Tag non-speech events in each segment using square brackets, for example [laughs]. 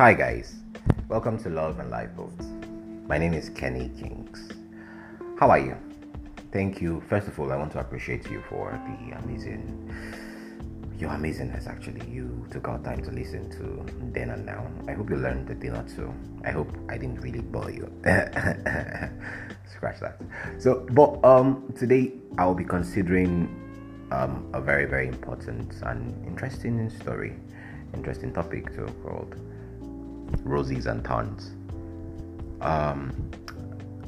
Hi, guys. Welcome to Love and Life Boats. My name is Kenny Kings. How are you? Thank you. First of all, I want to appreciate you for the amazing, your amazingness actually. You took out time to listen to Then and Now. I hope you learned a thing or two. I hope I didn't really bore you. [laughs] Scratch that. So, but um, today I will be considering um, a very, very important and interesting story, interesting topic too, called Roses and Thorns. Um,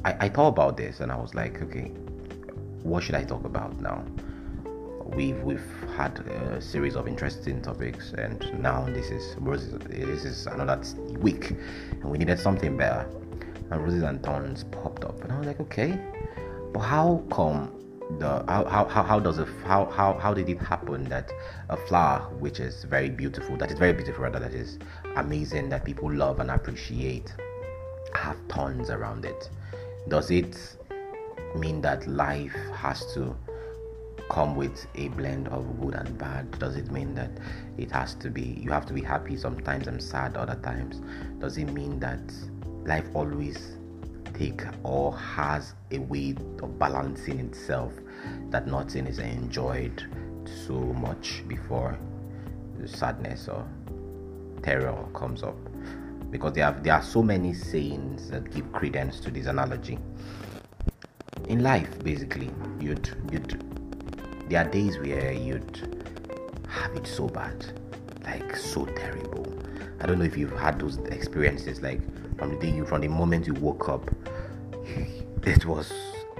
I, I thought about this and I was like, okay, what should I talk about now? We've we've had a series of interesting topics, and now this is roses. This is another week, and we needed something better. And roses and thorns popped up, and I was like, okay, but how come the how how, how does it how, how how did it happen that a flower which is very beautiful that is very beautiful rather that is amazing that people love and appreciate have tons around it. Does it mean that life has to come with a blend of good and bad? Does it mean that it has to be you have to be happy sometimes and sad other times? Does it mean that life always take or has a way of balancing itself that nothing is enjoyed so much before sadness or terror comes up. Because there are, there are so many sayings that give credence to this analogy. In life basically you'd you'd there are days where you'd have it so bad like so terrible. I don't know if you've had those experiences like from the day you from the moment you woke up [laughs] it was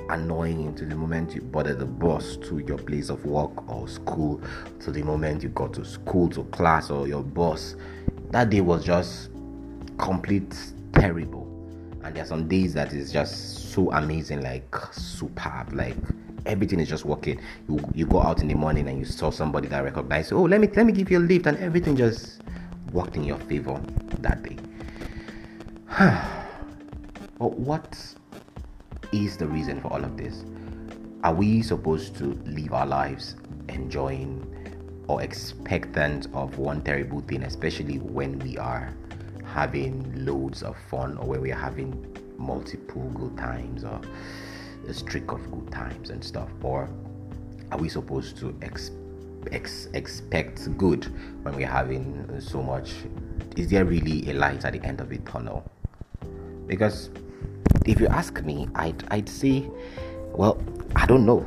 annoying to the moment you boarded the bus to your place of work or school to the moment you got to school to class or your boss that day was just complete terrible. And there are some days that is just so amazing like superb like everything is just working. You you go out in the morning and you saw somebody that recognized oh let me let me give you a lift and everything just worked in your favor that day. [sighs] But what is the reason for all of this? Are we supposed to live our lives enjoying or expectant of one terrible thing especially when we are having loads of fun or when we are having multiple good times or a streak of good times and stuff. Or are we supposed to ex- ex- expect good when we're having so much? Is there really a light at the end of the tunnel? Because if you ask me i'd, I'd say well i don't know.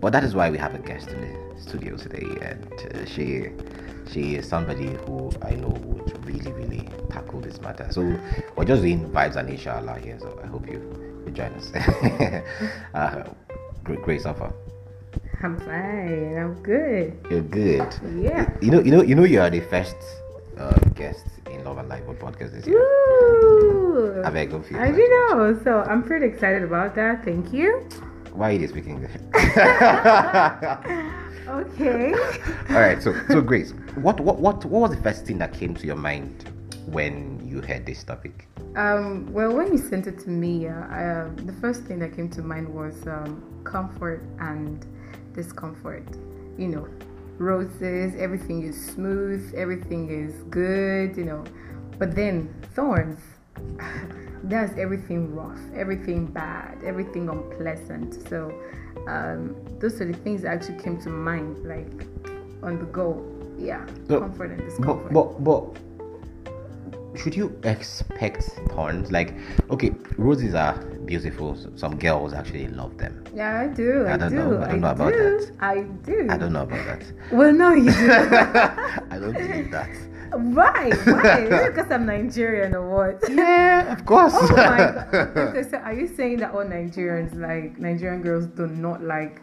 But that is why we have a guest the studio today and uh, she she is somebody who I know would really, really tackle this matter. So we're just doing vibes and inshallah here. So I hope you, you join us. [laughs] uh, great, great suffer. I'm fine. I'm good. You're good. Yeah. You know, you know, you know, you are the first uh, guest in Love and Life on podcast this year. Woo! I beg of you. I do know. So I'm pretty excited about that. Thank you. Why are you speaking? [laughs] [laughs] Okay. [laughs] All right. So, so Grace, what, what, what, what was the first thing that came to your mind when you heard this topic? Um, well, when you sent it to me, uh, I, uh, the first thing that came to mind was um, comfort and discomfort. You know, roses, everything is smooth, everything is good, you know. But then thorns, [laughs] that's everything rough, everything bad, everything unpleasant. So um, those are the things that actually came to mind, like on the go. Yeah, So, comfort and discomfort. But, but, but should you expect thorns? Like, okay, roses are beautiful. Some girls actually love them. yeah, I do. I, I don't do. know. I don't know about do. that. I do. I don't know about that. Well, no, you do. [laughs] I don't believe that. [laughs] Why? Why? Is [laughs] it because I'm Nigerian or what? Yeah, of course. Oh my god. [laughs] Are you saying that all Nigerians, like Nigerian girls, do not like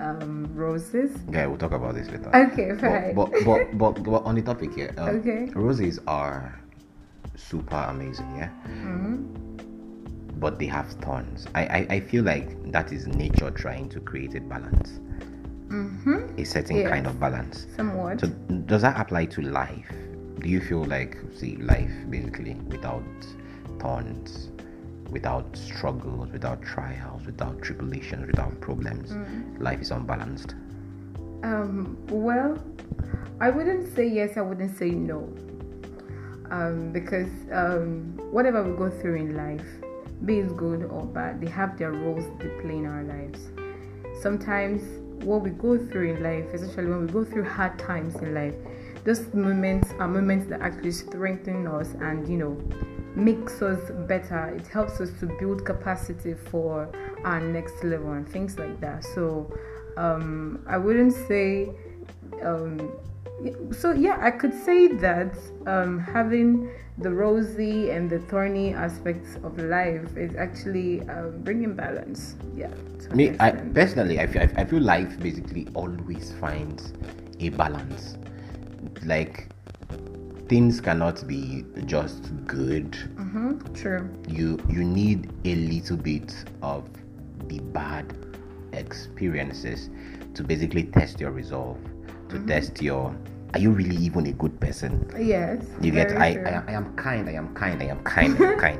um, roses? yeah, we'll talk about this later. Okay, fine. but, but, but, but on the topic here, um, Okay. roses are super amazing, yeah? Mhm. But they have thorns. I, I, I feel like that is nature trying to create a balance, Mhm. a certain Yes. kind of balance. Somewhat. So, does that apply to life? Do you feel like, see, life basically without thorns, without struggles, without trials, without tribulations, without problems, life is unbalanced? Um, well, I wouldn't say yes, I wouldn't say no. um, because um, whatever we go through in life, be it good or bad, they have their roles they play in our lives. Sometimes what we go through in life, especially when we go through hard times in life, those moments are moments that actually strengthen us and you know makes us better. It helps us to build capacity for our next level and things like that. So um, I wouldn't say um, so yeah i could say that um, having the rosy and the thorny aspects of life is actually um, bringing balance yeah me I, personally I feel, I feel life basically always finds a balance like things cannot be just good mm-hmm, true you you need a little bit of the bad experiences to basically test your resolve to mm-hmm. test your are you really even a good person? Yes. You get I, I, I am kind, I am kind, I am kind, I am [laughs] kind.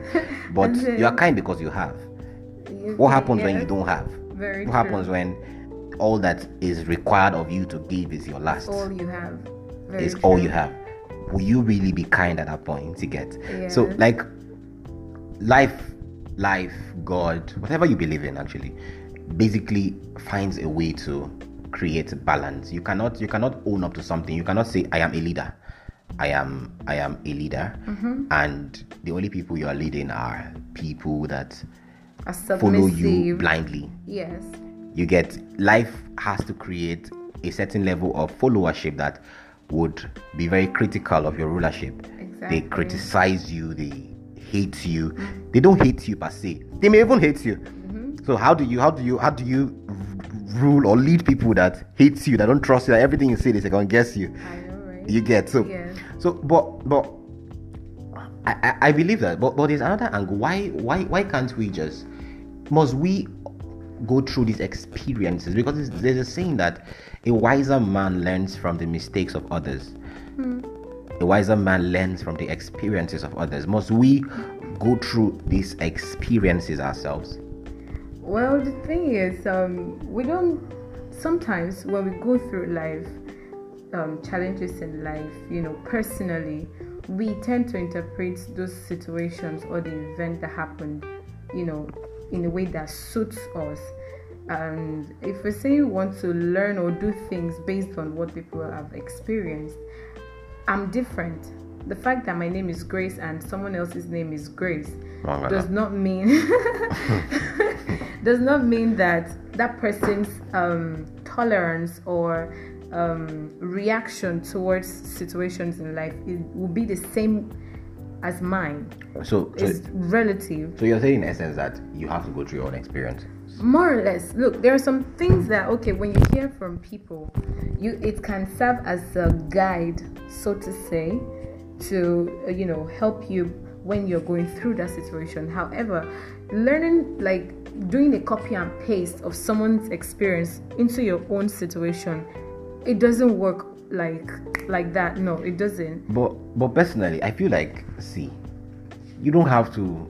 But you are kind because you have. what happens yes. when you don't have? Very what true. happens when all that is required of you to give is your last? all you have. Very it's true. all you have. Will you really be kind at that point? You get. Yes. So like life, life, God, whatever you believe in actually, basically finds a way to create balance. You cannot you cannot own up to something. You cannot say I am a leader. I am I am a leader, mm-hmm. and the only people you are leading are people that follow you blindly. Yes. You get life has to create a certain level of followership that would be very critical of your rulership. Exactly. They criticize you. They hate you. Mm-hmm. They don't hate you per se. They may even hate you. Mm-hmm. So how do you how do you how do you rule or lead people that hate you, that don't trust you, that everything you say they second guess you. I know, right? You get so yeah. so but but I, I, I believe that. But but there's another angle. Why why why can't we just must we go through these experiences? Because there's a saying that a wiser man learns from the mistakes of others. Hmm. A wiser man learns from the experiences of others. Must we go through these experiences ourselves? Well, the thing is, um, we don't. Sometimes when we go through life, um, challenges in life, you know, personally, we tend to interpret those situations or the event that happened, you know, in a way that suits us. And if we say we want to learn or do things based on what people have experienced, I'm different. The fact that my name is Grace and someone else's name is Grace does not mean [laughs] does not mean that that person's um, tolerance or um, reaction towards situations in life will be the same as mine. So, so it's relative. So you're saying in essence that you have to go through your own experience. More or less. Look, there are some things that okay, when you hear from people, you it can serve as a guide, so to say, to uh, you know help you when you're going through that situation. However, learning like doing a copy and paste of someone's experience into your own situation it doesn't work like like that no it doesn't but but personally i feel like see you don't have to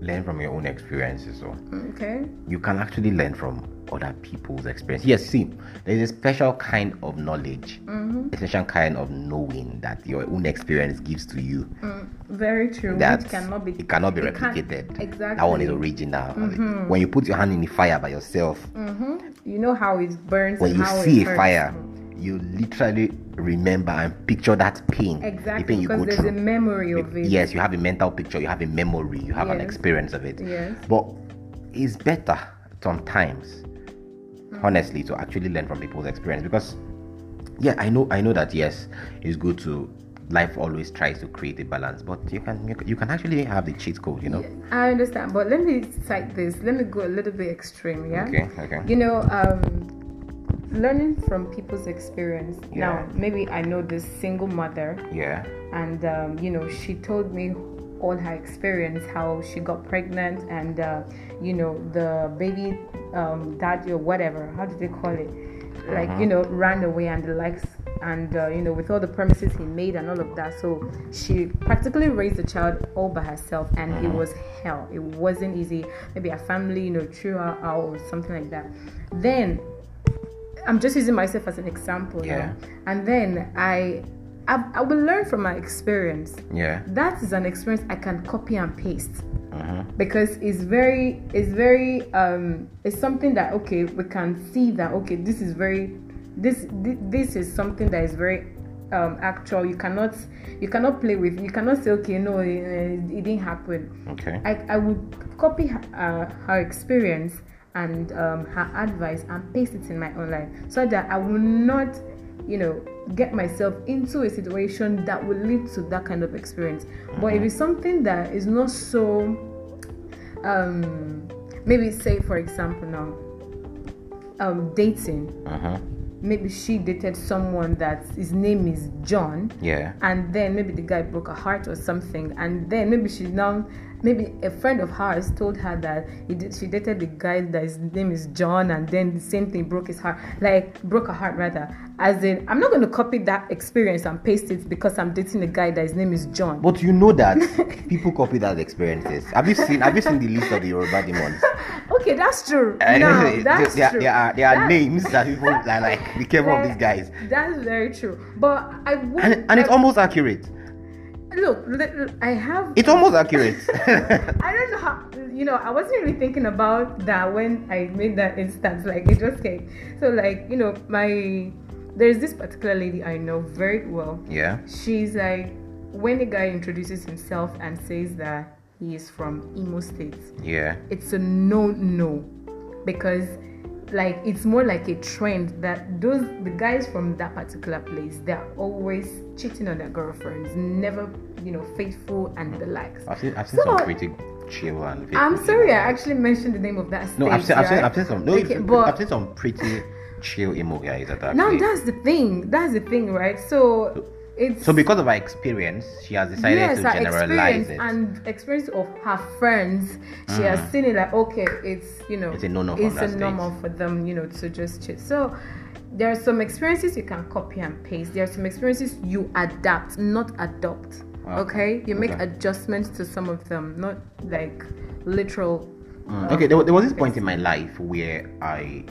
learn from your own experiences so okay you can actually learn from other people's experience. Yes, see, there's a special kind of knowledge, mm-hmm. a special kind of knowing that your own experience gives to you. Mm, very true. That cannot be. It cannot be replicated. Exactly. That one is original. Mm-hmm. When you put your hand in the fire by yourself, mm-hmm. you know how it burns. When you see a fire, you literally remember and picture that pain. Exactly. The pain you because there's through. a memory of it. Yes, you have a mental picture. You have a memory. You have yes. an experience of it. Yes. But it's better sometimes honestly to actually learn from people's experience because yeah i know i know that yes it's good to life always tries to create a balance but you can you, you can actually have the cheat code you know i understand but let me cite this let me go a little bit extreme yeah okay okay you know um learning from people's experience yeah. now maybe i know this single mother yeah and um, you know she told me all her experience, how she got pregnant, and uh, you know the baby um, daddy or whatever. How do they call it? Like uh-huh. you know, ran away and the likes, and uh, you know, with all the promises he made and all of that. So she practically raised the child all by herself, and uh-huh. it was hell. It wasn't easy. Maybe a family, you know, threw her out or something like that. Then I'm just using myself as an example. Yeah. And then I I, I will learn from my experience. Yeah. That is an experience I can copy and paste Uh-huh. because it's very it's very um it's something that okay we can see that okay this is very this thi- this is something that is very um actual you cannot you cannot play with you cannot say okay no it, it didn't happen Okay. I, I would copy her, uh, her experience and um, her advice and paste it in my own life so that I will not, you know, get myself into a situation that will lead to that kind of experience. But if it's something that is not so, um, maybe say for example now, um, dating. Uh-huh. Maybe she dated someone that his name is John Yeah. and then maybe the guy broke her heart or something and then maybe she's now maybe a friend of hers told her that he did, she dated the guy that his name is john and then the same thing broke his heart like broke her heart rather as in i'm not going to copy that experience and paste it because i'm dating a guy that his name is john But you know that [laughs] people copy that experiences. Have you seen have you seen the list of the Yoruba demons? [laughs] okay that's true [laughs] Uh, no that's there, true there are there are That- names that people are like be careful of these guys. that's very true but i would And, and it's I- almost accurate. Look i have It's almost accurate. [laughs] I don't know how you know, I wasn't really thinking about that when I made that instance. Like it just came. So like, you know, my there's this particular lady I know very well. yeah. She's like when a guy introduces himself and says that he is from Imo State, Yeah. it's a no no. Because like it's more like a trend that those the guys from that particular place they're always cheating on their girlfriends, never, you know, faithful and the likes. I've seen I've seen So- some pretty chill and I'm faithful sorry, I actually mentioned the name of that state. No, I've seen, I've seen. I've seen some. No, Okay, but I've seen some pretty chill Imo guys at that now actually- that's the thing. That's the thing, right? So it's So because of her experience, she has decided yes, to her generalize experience it. and experience of her friends. She has seen it like okay, it's you know, It's a no-no It's a normal for them, you know, to just cheat. So there are some experiences you can copy and paste. There are some experiences you adapt, not adopt. Okay. Okay, you make Okay. adjustments to some of them, not like literal. Mm, okay, there, there was this point in my life where I,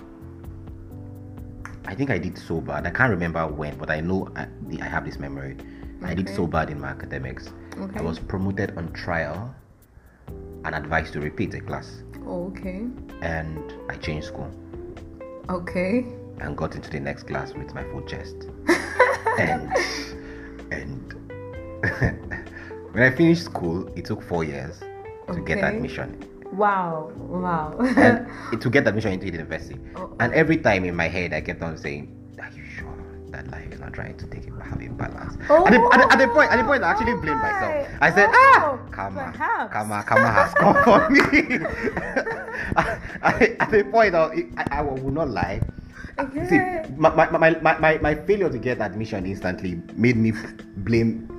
I think I did so bad. I can't remember when, but I know I, I have this memory. I did so bad in my academics. Okay. I was promoted on trial and advised to repeat a class, Oh, okay. and I changed school Okay. and got into the next class with my full chest. [laughs] and and [laughs] when I finished school, it took four years to get admission. Wow. Wow. and [laughs] to get admission into the university. Oh, And every time in my head, I kept on saying, "Are you sure that life is not trying to take it, have a balance?" at, the, at, the, at the point, at the point, I actually Oh blamed myself. I said, Oh, "Ah, karma, perhaps." karma, karma has come for [laughs] me." [laughs] I, at the point, I, I, I will not lie. Okay. my, my, my, my, my, my failure to get admission instantly made me blame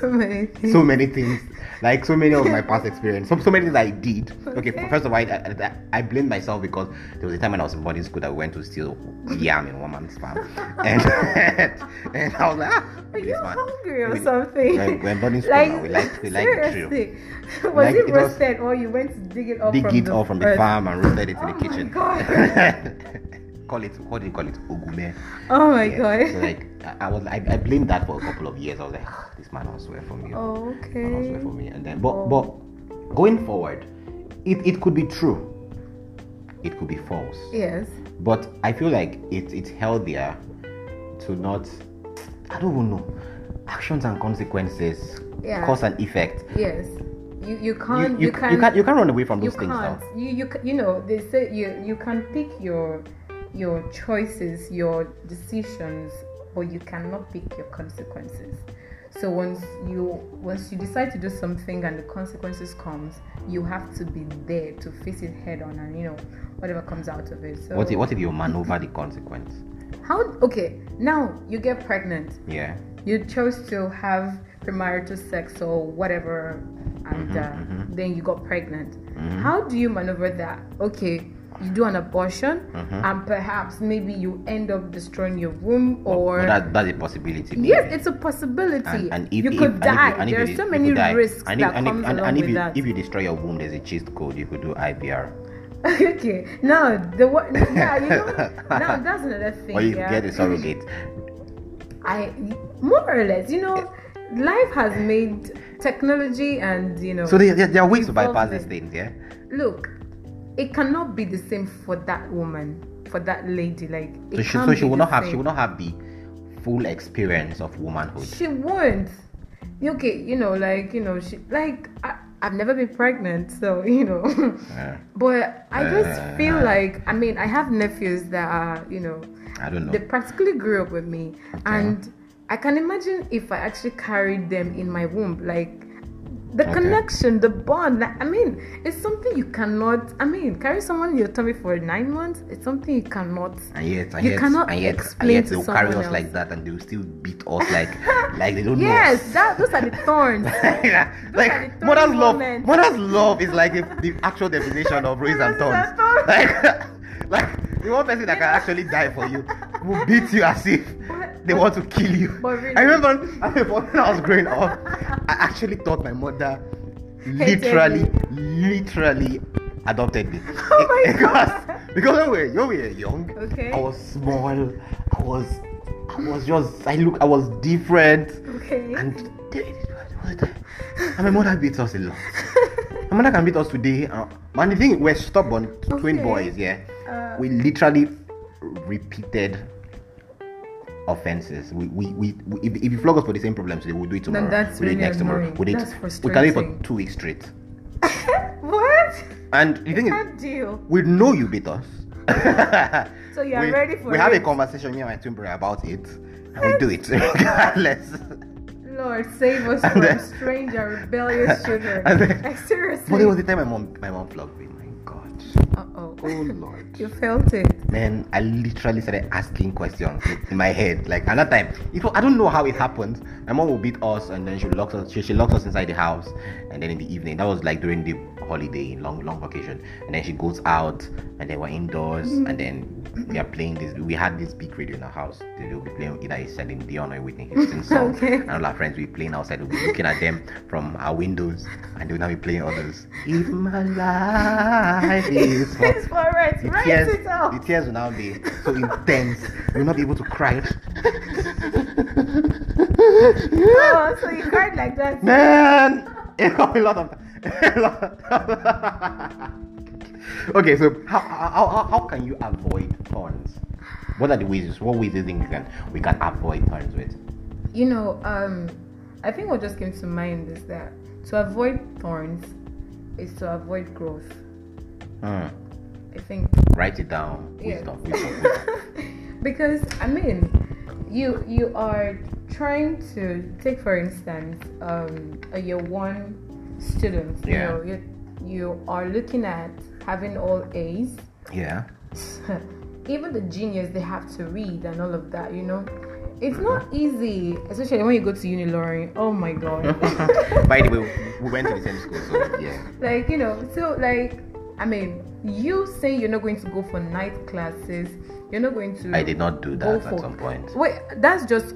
so many things. so many things, like so many of my past [laughs] experience, so, so many things I did. Okay, first of all, I, I, I blame myself because there was a time when I was in boarding school that we went to steal yam in one man's farm, [laughs] and [laughs] and I was like, ah, Are you man. hungry or We- something? We're in boarding school now. We like we like the drill. Was Like, it it was- roasted or you went to dig it up Dig from it the all from the earth? farm and roasted it in Oh the my kitchen. God. Call it what do you call it? Ogume. Oh my Yeah, god. So like I, I was I, I blamed that for a couple of years. I was like, "Ah, this man will swear for me. Oh, Man will swear for me. And then but Oh. but going forward, it, it could be true. It could be false. Yes. But I feel like it, it's healthier to not I don't even know. Actions and consequences, Yeah. cause and effect. Yes. You you You, can't you, you, you can't you can't run away from you those things now. can't. You you you know they say you you can pick your your choices, your decisions, but you cannot pick your consequences. So once you once you decide to do something and the consequences comes, you have to be there to face it head on and you know whatever comes out of it. So What if, what if you maneuver the consequence? how okay now you get pregnant Yeah. you chose to have premarital sex or whatever and mm-hmm, uh, mm-hmm. then you got pregnant mm-hmm. how do you maneuver that okay you do an abortion mm-hmm. and perhaps maybe you end up destroying your womb or But that, that's a possibility. yes it's a possibility and, and if, you if- could if die and if there are so many risks and if, that comes and, along and if with you, that if you destroy your womb, there's a cheat code. You could do IVF, [laughs] okay now the what [laughs] yeah you know now that's another thing or you yeah get a surrogate. [laughs] I more or less, you know, eh. life has made technology and you know. So there, there, there are ways to bypass these things, yeah. Look, it cannot be the same for that woman, for that lady. Like, So she, so she will not have she will not have the full experience of womanhood. She won't. Okay, you know, like you know, she like I, I've never been pregnant, so [laughs] you know. Yeah. but I just Uh, feel like I mean I have nephews that are you know I don't know. they practically grew up with me, and I can imagine if I actually carried them in my womb, like the Okay. connection, the bond. I mean, it's something you cannot. I mean, carry someone in your tummy for nine months. It's something you cannot. and yet, and You yet, cannot and yet, and yet they'll carry us like that, and they'll still beat us like, [laughs] like they don't Yes, know. Yes, that those are the [laughs] thorns. [laughs] Yeah, like the mother's thorny love, moments. mother's love is like the, the actual definition of thorns. and thorns. Like, [laughs] like the one person that can actually die for you will beat you as if they want to kill you. But really- I remember, I remember when I was growing up, I actually thought my mother literally, literally adopted me. [laughs] Oh my [laughs] because, God. because when we, were, when we were young, Okay. I was small. I was, I was just, I look, I was different. Okay. And and my mother beats us a lot. My mother can beat us today. Uh, and the thing, we're stubborn, twin Okay. boys, yeah. We literally repeated offenses. We, we, we, we if, if you flog us for the same problems, we'll do it tomorrow. that's we'll do it really next tomorrow. We'll do it, That's we can do it for two weeks straight. [laughs] what? And the thing is, Can't deal. we know you beat us. [laughs] So you are we, ready for We have a conversation, me and my twin brother, about it. And we do it [laughs] regardless. Lord, save us And from then- strange and rebellious children. Then- like seriously. But there was the time my mom, my mom flogged me. My Uh oh. Oh Lord. [laughs] you felt it. Man, I literally started asking questions in my head. Like another time, it was, I don't know how it happened. My mom will beat us, and then she locks us. She, she locks us inside the house, and then in the evening, that was like during the holiday, long long vacation, and then she goes out, and then we're indoors, and then we are playing this. We had this big radio in our house. They will be playing either a Celine Dion or Whitney Houston [laughs] song, Okay. and all our friends will be playing outside. We'll be looking at them from our windows, and they'll now be playing others. If my life is for [laughs] It's for it. the tears, it out. the tears will now be so intense. You'll not be able to cry. [laughs] Oh, so you cried like that. Man, [laughs] a lot of. a lot- okay, so how, how, how, how can you avoid thorns? What are the ways? What ways do you think we can we can avoid thorns with? You know, um, I think what just came to mind is that to avoid thorns is to avoid growth. Hmm. I think Write it down. Yeah. Wisdom, wisdom, wisdom. because I mean, you you are trying to take for instance um, a year one student. You Yeah. know, you you are looking at having all A's. Yeah. [laughs] Even the genius they have to read and all of that. You know, it's not easy, especially when you go to Unilorin. Oh my god. [laughs] By the way, [laughs] we went to the same school, so yeah. like you know so like i mean you say you're not going to go for night classes you're not going to I did not do that at some point. wait that's just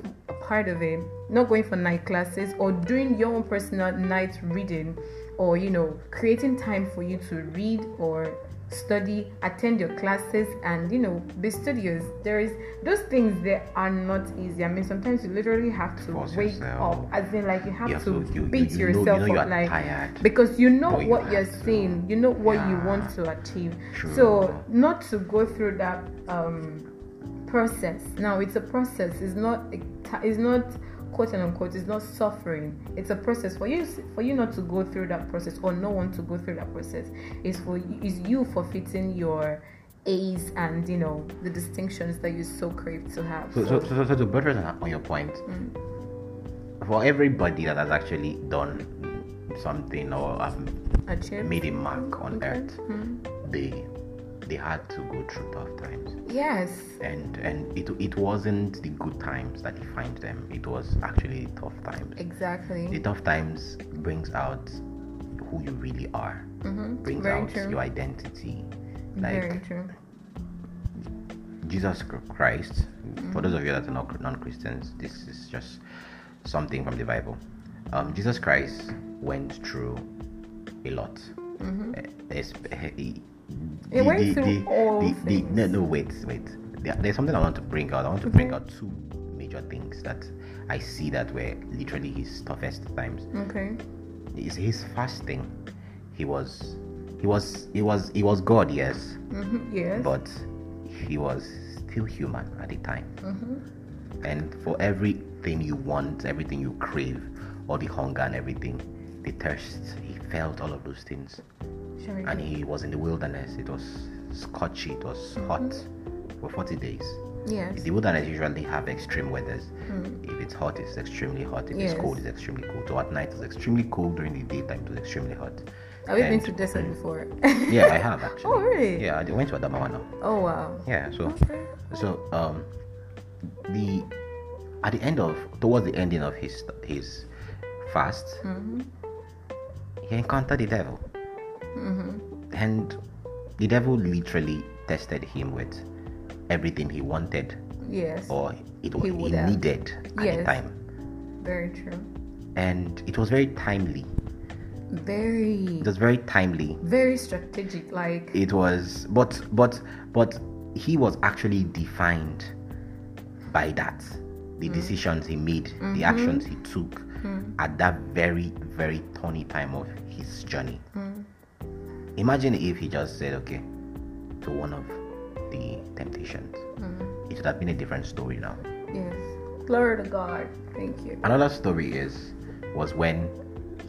part of it not going for night classes or doing your own personal night reading or you know creating time for you to read or study attend your classes and you know be studious there is those things that are not easy i mean sometimes you literally have to Force wake yourself. up as in like you have have to you- beat you- you know- you yourself know you up like tired. because you know what you're to. saying you know what you want to achieve True. so not to go through that um process now it's a process it's not it's not quote and unquote it's not suffering it's a process for you for you not to go through that process or no one to go through that process is for you is you forfeiting your A's and you know the distinctions that you so crave to have So, so, so, so to buttress on on your point, Mm. for everybody that has actually done something or have achieve made a mark on Okay. earth, Mm. they they had to go through tough times, yes and and it it wasn't the good times that defined them. It was actually tough times. Exactly. The tough times brings out who you really are, mm-hmm. brings very out true your identity. very Like true Jesus Christ, Mm-hmm. for those of you that are not non Christians, this is just something from the Bible. Um, Jesus Christ went through a lot. mm-hmm. Eh, he- He went through all the- the- things. no, no, wait, wait. There- there's something I want to bring out. I want to bring out two major things that I see that were literally his toughest times. Okay. His, his fasting, he was, he was, he was, he was God, yes, Mm-hmm. Yes. but he was still human at the time. mm-hmm. And for everything you want, everything you crave, all the hunger and everything, the thirst, he felt all of those things. Sure. And he was in the wilderness. It was scorchy, it was hot for 40 days. yes. The wilderness usually have extreme weathers. Mm. If it's hot, it's extremely hot. If Yes. it's cold, it's extremely cold. So at night, it's extremely cold. During the daytime, it's extremely hot. Have you been to desert before? [laughs] Yeah, I have actually. Oh, really? Yeah, I went to Adamawa now. oh wow. Yeah, so Okay. so um the at the end of towards the ending of his his fast, Mm-hmm. he encountered the devil, Mm-hmm. and the devil literally tested him with everything he wanted Yes. or it was He he, needed at the time, Very true. and it was very timely. Very. It was very timely. Very strategic. Like. It was, but but but he was actually defined by that. The Mm. decisions he made, Mm-hmm. the actions he took Mm. at that very very thorny time of his journey. Mm. Imagine if he just said, "Okay," to one of the temptations. Mm. It would have been a different story now. Yes. Glory to God. Thank you. Another story is was when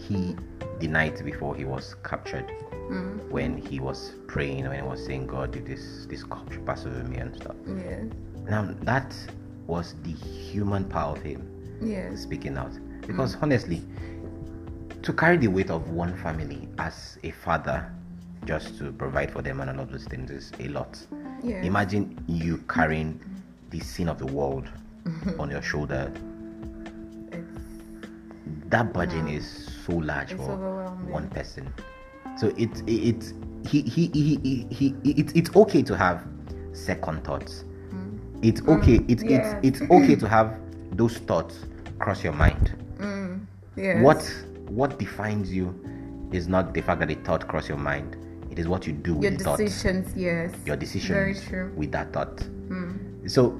he the night before he was captured, Mm. when he was praying, when he was saying, "God, did this this cup should pass over me" and stuff. Yes. Now that was the human part of him Yes. speaking out. Because honestly, to carry the weight of one family as a father, just to provide for them and all of those things is a lot. Yes. Imagine you carrying the sin of the world [laughs] on your shoulder. It's, That burden is so large It's for one person. So it it, it he, he, he, he, he, it, it's okay to have second thoughts. mm. It's okay. It's yes. it's it's okay to have those thoughts cross your mind. Mm. Yes. What what defines you is not the fact that a thought cross your mind. It is what you do with Your the thought. decisions. Yes. Your decisions. Very true. with that thought. Mm. So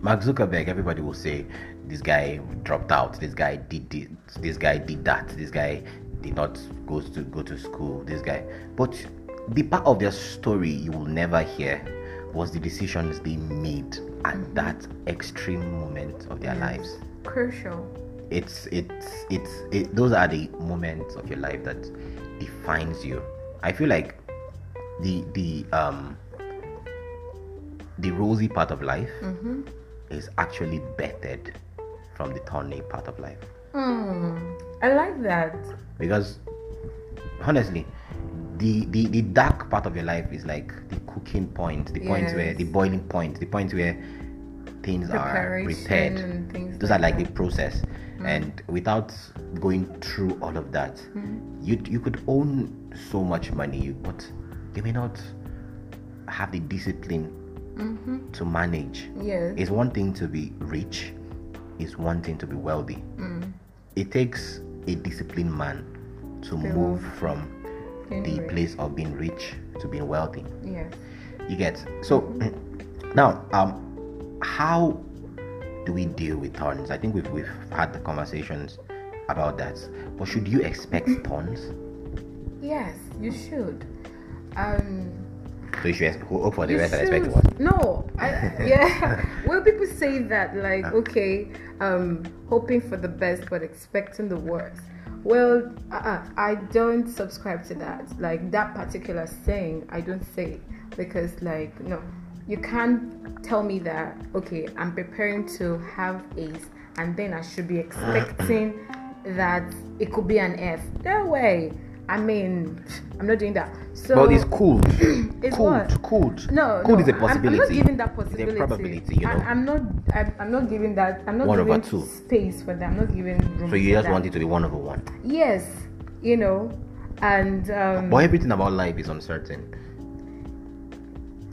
Mark Zuckerberg, everybody will say this guy dropped out, this guy did this, this guy did that, this guy did not go to go to school, this guy. But the part of their story you will never hear was the decisions they made at that extreme moment of their Yes. lives. Crucial. It's it's it's it, those are the moments of your life that defines you. I feel like the the um the rosy part of life Mm-hmm. is actually bettered from the thorny part of life. Mm. I like that. Because honestly, the, the the dark part of your life is like the cooking point, the point where the boiling point, the point where things are prepared. things Those like are like that. the process. And without going through all of that, Mm-hmm. you you could own so much money, but you may not have the discipline Mm-hmm. to manage. Yes. It's one thing to be rich, it's one thing to be wealthy. Mm. It takes a disciplined man to move from the rich. place of being rich to being wealthy. Yes. You get so [clears throat] now um how do we deal with thorns? I think we've we've had the conversations about that. But should you expect thorns? Yes, you should. Um, So you should hope for the rest and expect what? No, I, yeah. [laughs] well, people say that like, okay, um, hoping for the best but expecting the worst. Well, uh, I don't subscribe to that. Like that particular saying, I don't say because, like, no, you can't tell me that. Okay, I'm preparing to have A's, and then I should be expecting [clears throat] that it could be an F. No way. I mean, I'm not doing that. So Well, it's cool. [clears throat] It's cool. what? Cool. no, cool no, is a possibility. I'm, not giving that It's possibility. a probability, you know. I, am not. I'm, I'm not giving that. I'm not One over giving two. space for that. I'm not giving room. so you for just that. want it to be one over one. Yes, you know, and um, But everything about life is uncertain.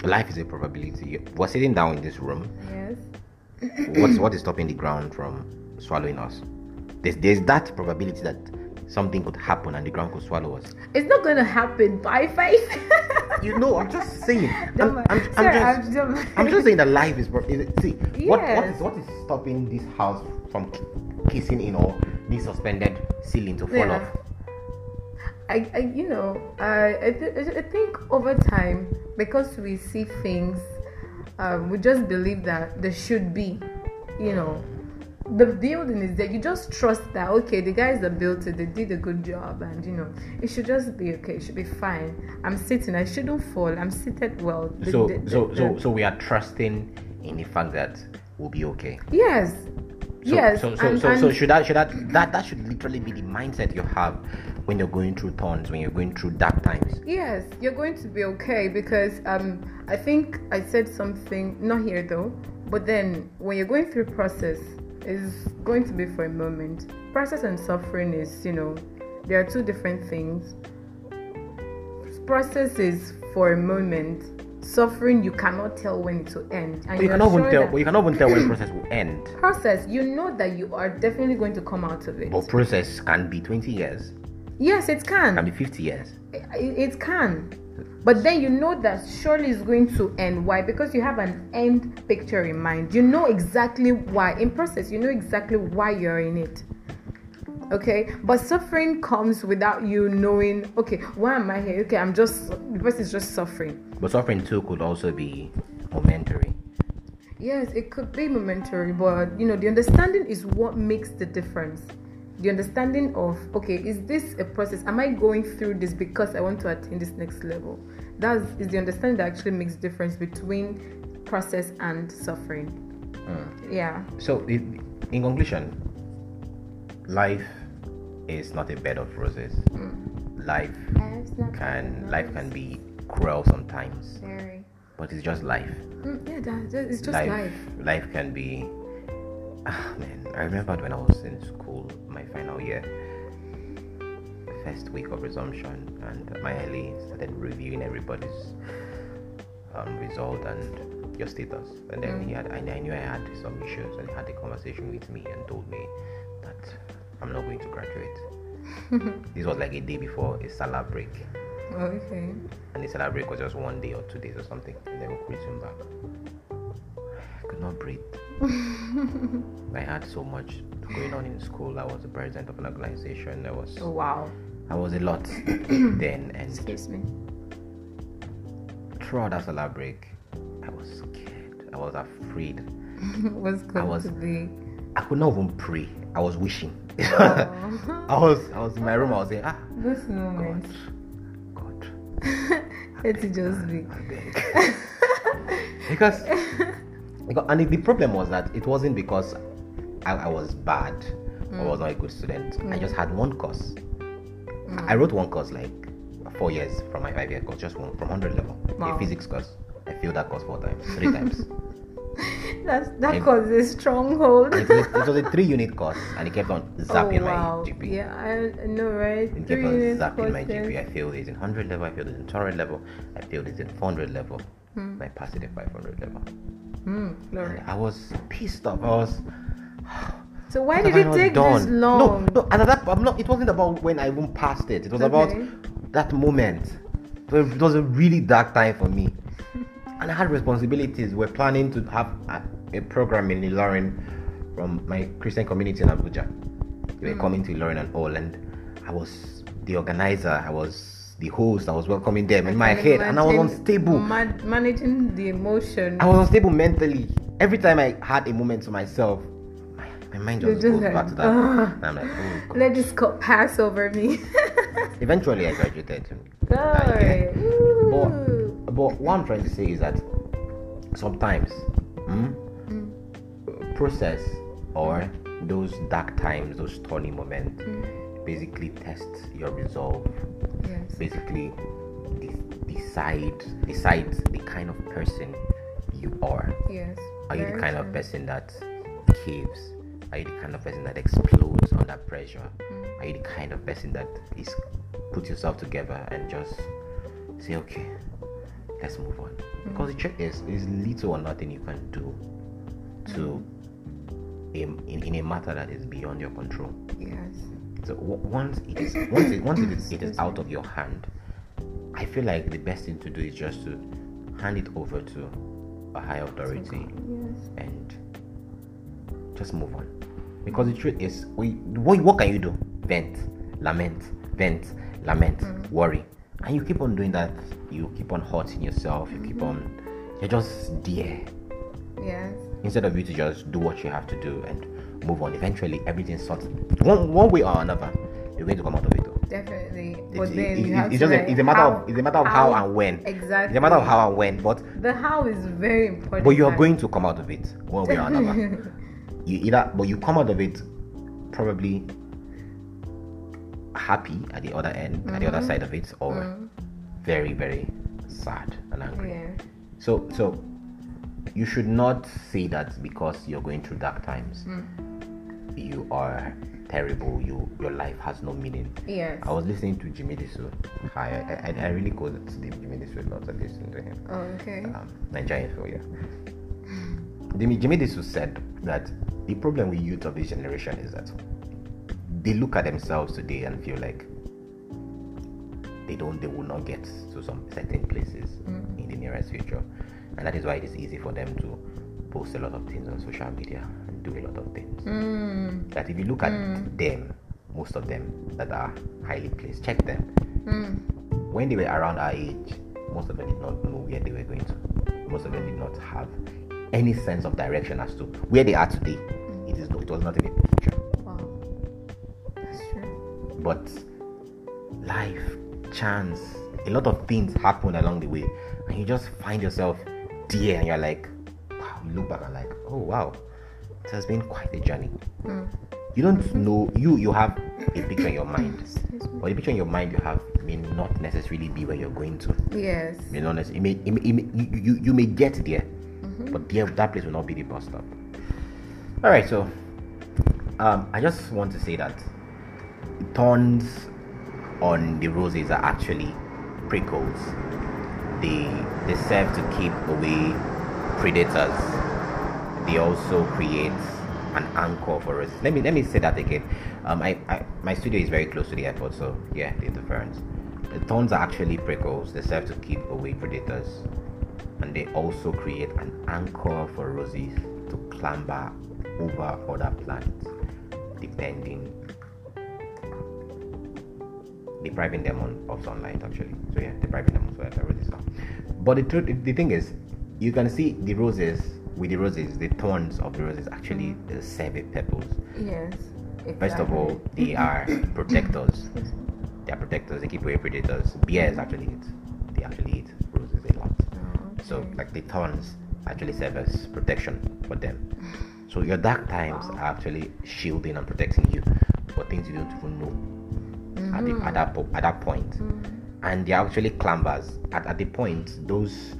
Life is a probability. We're sitting down in this room. yes, What's [laughs] what is stopping the ground from swallowing us? There's there's that probability that something could happen and the ground could swallow us. It's not gonna happen by faith. [laughs] You know, I'm just saying. [laughs] I'm, I'm. I'm Sorry, just, I'm just- I'm just saying that life is. pro- is see, what, what Yes. is what is stopping this house from ki- kissing in or this suspended ceiling to fall Yeah. off? I, I you know, I, I, th- I think over time, because we see things, um, we just believe that there should be, you know, the building is there. You just trust that okay, the guys that built it, they did a good job, and you know, it should just be okay. It should be fine. I'm sitting. I shouldn't fall. I'm seated well. The- So, the- the- so, so, so we are trusting in the fact that we'll be okay. yes, So, yes. So, so, and- so, so should that, should that, that, that should literally be the mindset you have when you're going through thorns, when you're going through dark times. Yes, you're going to be okay because um, I think I said something not here though, but then when you're going through process, is going to be for a moment. Process and suffering is, you know, there are two different things. Process is for a moment. Suffering, you cannot tell when it will end. And you cannot even tell. you cannot even tell when [coughs] process will end. process, you know that you are definitely going to come out of it. But process can be 20 years, Yes, it can. can be 50 years. it, it can. But then you know that surely it's going to end. Why? Because you have an end picture in mind. You know exactly why. In process you know exactly why you're in it. Okay? But suffering comes without you knowing okay why am i here? Okay i'm just the person is just suffering. But suffering too could also be momentary. yes it could be momentary but you know the understanding is what makes the difference the understanding of okay is this a process? Am i going through this because i want to attain this next level? That is the understanding that actually makes difference between process and suffering. Yeah. So, i- in conclusion, life is not a bed of roses. Life can life can be cruel sometimes, very. But it's just life. Mm, yeah that, that- it's just life, life, life can be. Ah, man, I remembered when I was in school, my final year, first week of resumption, and my LA started reviewing everybody's um, result and your status. And then he had, I, I knew I had some issues, and he had a conversation with me and told me that I'm not going to graduate. [laughs] this was like a day before a Salah break, okay and the Salah break was just one day or two days or something, and then we'll resume back. I could not breathe. [laughs] I had so much going on in school. I was the president of an organization. I was oh wow I was a lot [clears throat] then, and excuse me throughout that Salah break, I was scared. I was afraid. [laughs] what's going was- to be I could not even pray. I was wishing. Oh. [laughs] I was I was in my room. I was saying, Ah, this God, moment God, let it just be because, because and the, the problem was that it wasn't because I, I was bad or mm. was not a good student. I mm. just had one course. Mm. I wrote one course like four years from my five year course, just one from hundred level, Wow. a physics course. I failed that course four times, three times. [laughs] That's that And- causes stronghold. It, was a, it was a three unit course, and it kept on [laughs] oh, zapping oh, wow. my GPA. Yeah, I know, right? It kept Three on units zapping my courses. GPA. I failed it in 100 level, I failed it in 200 level, I failed it in 400 level, Hmm. and I passed it in 500 level. And I was pissed off. I was. So why did it take done? this long? No, no, and at that, I'm not. It wasn't about when I even passed it. It was Okay. about that moment. So it was a really dark time for me, and I had responsibilities. We're planning to have a, a program in Ilorin from my Christian community in Abuja. They were Hmm. coming to Ilorin and all, and I was the organizer. I was the host. I was welcoming them in my head, and I was unstable. man- managing the emotion. I was unstable mentally. Every time I had a moment to myself, my, my mind just just goes like, back to that. [laughs] And I'm like, oh. Let this cup pass over me. [laughs] Eventually, I graduated. that year. Glory. Ooh. But, but what I'm trying to say is that sometimes hmm, process or those dark times, those thorny moments, basically test your resolve. Yes. Basically, de- decide decide the kind of person you are. Yes. Are you the kind of person that caves? Are you the kind of person that explodes under pressure? Mm. Are you the kind of person that is put yourself together and just say, okay, let's move on? Mm. Because the truth is, there's little or nothing you can do to mm. in, in, in a matter that is beyond your control. Yes. So once it is once it once it is, it is out of your hand, I feel like the best thing to do is just to hand it over to a higher authority Yes. and just move on. Because the truth is, we, what, what can you do? Vent, lament, vent, lament, mm-hmm. worry. And you keep on doing that, you keep on hurting yourself, you keep on, mm-hmm. you're just there. Yes. Instead of you to just do what you have to do and move on, eventually everything sorts. One, one way or another, you're going to come out of it. Though. Definitely. It's, But then it- you it- have it's to just a, it's a matter how- of it's a matter of how, and when. Exactly. It's a matter of how and when, but The how is very important. but you are going to come out of it one way or another. [laughs] you either but you come out of it probably happy at the other end at the other mm-hmm. side of it or mm. very very sad and angry Yeah. so so you should not say that because you're going through dark times mm. You are terrible you your life has no meaning Yes. i was listening to jimmy Disu. I, I i really go to Steve jimmy Disu a lot i listen to him Oh, okay. um, Nigerian film, yeah. Jimmy, Jimmy Disu said that the problem with youth of this generation is that they look at themselves today and feel like they don't, they will not get to some certain places in the nearest future, and that is why it is easy for them to post a lot of things on social media and do a lot of things. Mm. That if you look at them, most of them that are highly placed, check them. Mm. When they were around our age, most of them did not know where they were going to. Most of them did not have any sense of direction as to where they are today. It is no, it was not in a picture. Wow. That's true. But life, chance, a lot of things happen along the way, and you just find yourself there, and you're like, look back and like, oh wow, it has been quite a journey. Mm. You don't know you you have a picture in your mind, but the picture in your mind you have may not necessarily be where you're going to. Yes. Being honest, it may, it may, it may, you, you, you may get there, but there, that place will not be the bus stop. All right, so um, I just want to say that thorns on the roses are actually prickles. They they serve to keep away predators. They also create an anchor for us. Let me let me say that again. Um, I, I my studio is very close to the airport, so yeah, the interference. The thorns are actually prickles. They serve to keep away predators, and they also create an anchor for roses to clamber over other plants, depending depriving them on, of sunlight actually. So yeah, depriving them of sunlight. But the truth, the thing is, you can see the roses with the roses, the thorns of the roses actually uh, serve a purpose. Yes. First of all, they are [coughs] protectors. They are protectors. They keep away predators. Bears actually eat. They actually eat roses a lot. So like the thorns actually serve as protection for them. So your dark times are actually shielding and protecting you for things you don't even know at, the, at, that, po- at that point. And they're actually clambers. At, at the point, those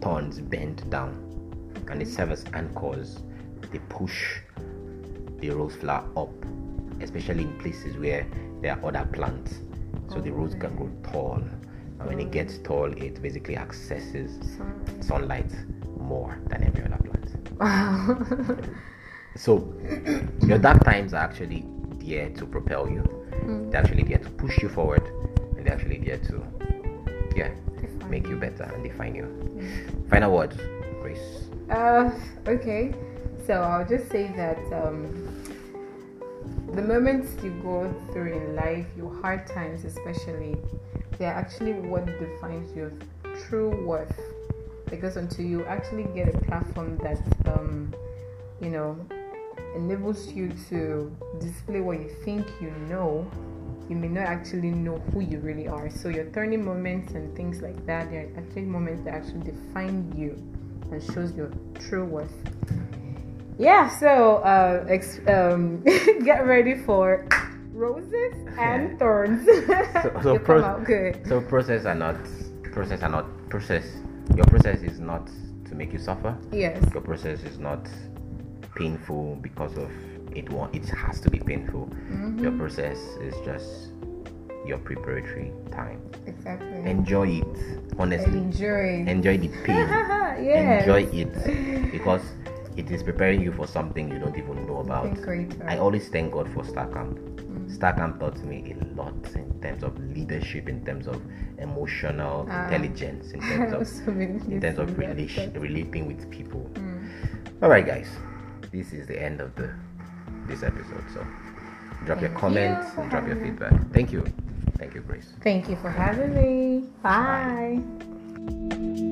thorns bend down and they serve as anchors. They push the rose flower up, especially in places where there are other plants. So the rose can grow tall. And when it gets tall, it basically accesses sunlight more than every other plant. [laughs] So your dark times are actually there to propel you. Hmm. They're actually there to push you forward, and they're actually there to, yeah, make you better and define you. Hmm. Final words. Uh, okay. So I'll just say that um, the moments you go through in life, your hard times especially, they're actually what defines your true worth. Because until you actually get a platform that, um, you know, enables you to display what you think you know, you may not actually know who you really are. So your turning moments and things like that, they're actually moments that actually define you and shows your true worth. Yeah, so uh, ex- um, [laughs] get ready for roses and thorns. So, [laughs] so, pro- come out good. so process are not process are not process. Your process is not to make you suffer. Yes. Your process is not painful because of it. Want it has to be painful. Your process is just your preparatory time. Exactly. Enjoy it honestly. Enjoy. Enjoy the [laughs] pain. yes. enjoy it [laughs] because it is preparing you for something you don't even know about. I always thank God for Star Camp. Star Camp taught me a lot in terms of leadership, in terms of emotional Ah. intelligence, in [laughs] terms of So in terms of things in that relation, relating with people. Mm. All right, guys, this is the end of the this episode. So drop your Thank comments you drop your feedback. Thank you, Thank you, Grace. Thank you for having me. Bye. Bye.